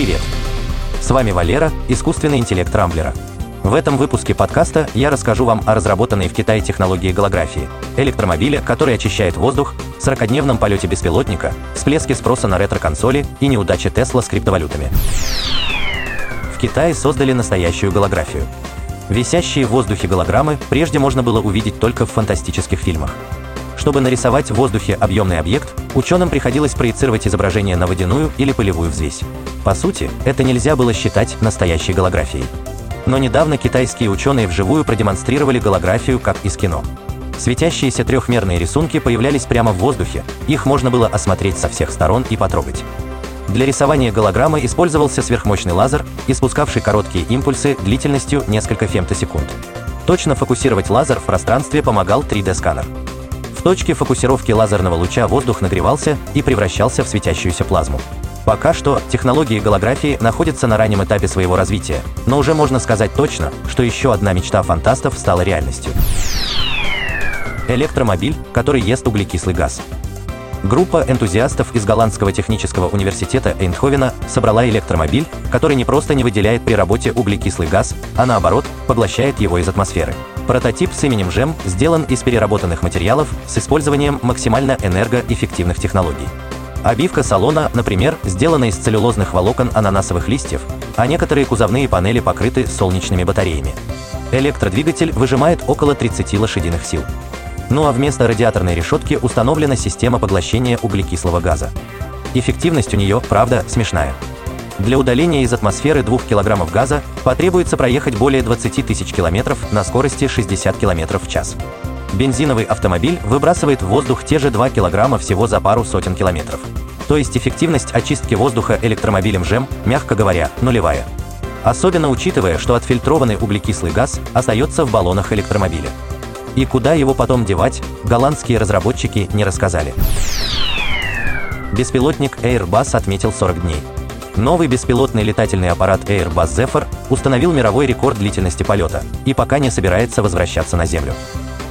Привет! С вами Валера, искусственный интеллект Рамблера. В этом выпуске подкаста я расскажу вам о разработанной в Китае технологии голографии, электромобиле, который очищает воздух, 40-дневном полете беспилотника, всплеске спроса на ретро-консоли и неудаче Тесла с криптовалютами. В Китае создали настоящую голографию. Висящие в воздухе голограммы прежде можно было увидеть только в фантастических фильмах. Чтобы нарисовать в воздухе объемный объект, ученым приходилось проецировать изображение на водяную или полевую взвесь. По сути, это нельзя было считать настоящей голографией. Но недавно китайские ученые вживую продемонстрировали голографию как из кино. Светящиеся трехмерные рисунки появлялись прямо в воздухе, их можно было осмотреть со всех сторон и потрогать. Для рисования голограммы использовался сверхмощный лазер, испускавший короткие импульсы длительностью несколько фемтосекунд. Точно фокусировать лазер в пространстве помогал 3D-сканер. В точке фокусировки лазерного луча воздух нагревался и превращался в светящуюся плазму. Пока что технологии голографии находятся на раннем этапе своего развития, но уже можно сказать точно, что еще одна мечта фантастов стала реальностью. Электромобиль, который ест углекислый газ. Группа энтузиастов из Голландского технического университета Эйнховена собрала электромобиль, который не просто не выделяет при работе углекислый газ, а наоборот, поглощает его из атмосферы. Прототип с именем ЖЕМ сделан из переработанных материалов с использованием максимально энергоэффективных технологий. Обивка салона, например, сделана из целлюлозных волокон ананасовых листьев, а некоторые кузовные панели покрыты солнечными батареями. Электродвигатель выжимает около 30 лошадиных сил. Ну а вместо радиаторной решетки установлена система поглощения углекислого газа. Эффективность у нее, правда, смешная. Для удаления из атмосферы 2 кг газа потребуется проехать более 20 тысяч километров на скорости 60 км в час. Бензиновый автомобиль выбрасывает в воздух те же 2 кг всего за пару сотен километров. То есть эффективность очистки воздуха электромобилем ЖЕМ, мягко говоря, нулевая. Особенно учитывая, что отфильтрованный углекислый газ остается в баллонах электромобиля. И куда его потом девать, голландские разработчики не рассказали. Беспилотник Airbus отметил 40 дней. Новый беспилотный летательный аппарат Airbus Zephyr установил мировой рекорд длительности полета и пока не собирается возвращаться на Землю.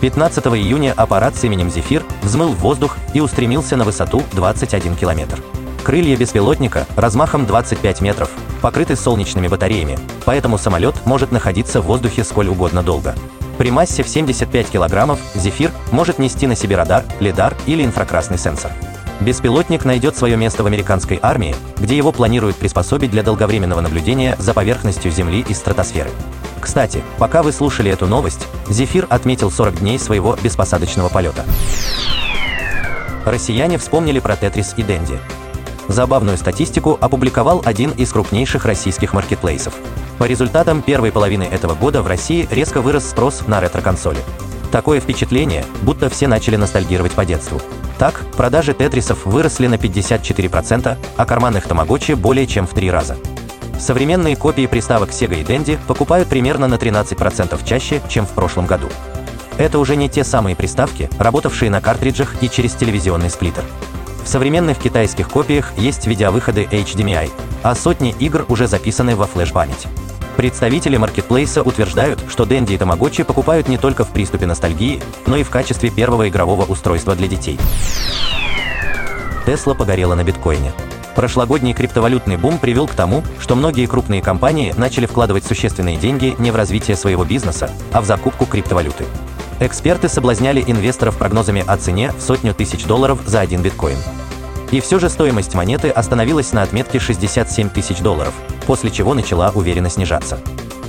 15 июня аппарат с именем Зефир взмыл в воздух и устремился на высоту 21 километр. Крылья беспилотника размахом 25 метров покрыты солнечными батареями, поэтому самолет может находиться в воздухе сколь угодно долго. При массе в 75 килограммов «Зефир» может нести на себе радар, лидар или инфракрасный сенсор. Беспилотник найдет свое место в американской армии, где его планируют приспособить для долговременного наблюдения за поверхностью Земли и стратосферы. Кстати, пока вы слушали эту новость, «Зефир» отметил 40 дней своего беспосадочного полета. Россияне вспомнили про «Тетрис» и «Дэнди». Забавную статистику опубликовал один из крупнейших российских маркетплейсов. По результатам первой половины этого года в России резко вырос спрос на ретро-консоли. Такое впечатление, будто все начали ностальгировать по детству. Так, продажи тетрисов выросли на 54%, а карманных тамагочи более чем в три раза. Современные копии приставок Sega и Dendy покупают примерно на 13% чаще, чем в прошлом году. Это уже не те самые приставки, работавшие на картриджах и через телевизионный сплиттер. В современных китайских копиях есть видеовыходы HDMI, а сотни игр уже записаны во флеш-память. Представители маркетплейса утверждают, что Dendy и Tamagotchi покупают не только в приступе ностальгии, но и в качестве первого игрового устройства для детей. Тесла погорела на биткоине. Прошлогодний криптовалютный бум привел к тому, что многие крупные компании начали вкладывать существенные деньги не в развитие своего бизнеса, а в закупку криптовалюты. Эксперты соблазняли инвесторов прогнозами о цене в сотню тысяч долларов за один биткоин. И все же стоимость монеты остановилась на отметке 67 тысяч долларов, после чего начала уверенно снижаться.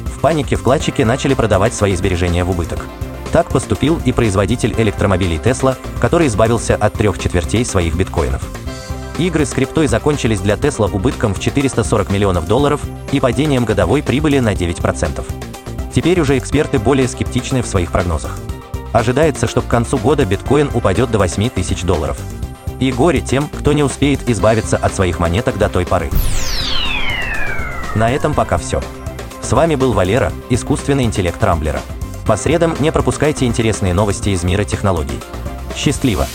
В панике вкладчики начали продавать свои сбережения в убыток. Так поступил и производитель электромобилей Tesla, который избавился от трех четвертей своих биткоинов. Игры с криптой закончились для Tesla убытком в 440 миллионов долларов и падением годовой прибыли на 9%. Теперь уже эксперты более скептичны в своих прогнозах. Ожидается, что к концу года биткоин упадет до 8 тысяч долларов. И горе тем, кто не успеет избавиться от своих монеток до той поры. На этом пока все. С вами был Валера, искусственный интеллект Рамблера. По средам не пропускайте интересные новости из мира технологий. Счастливо!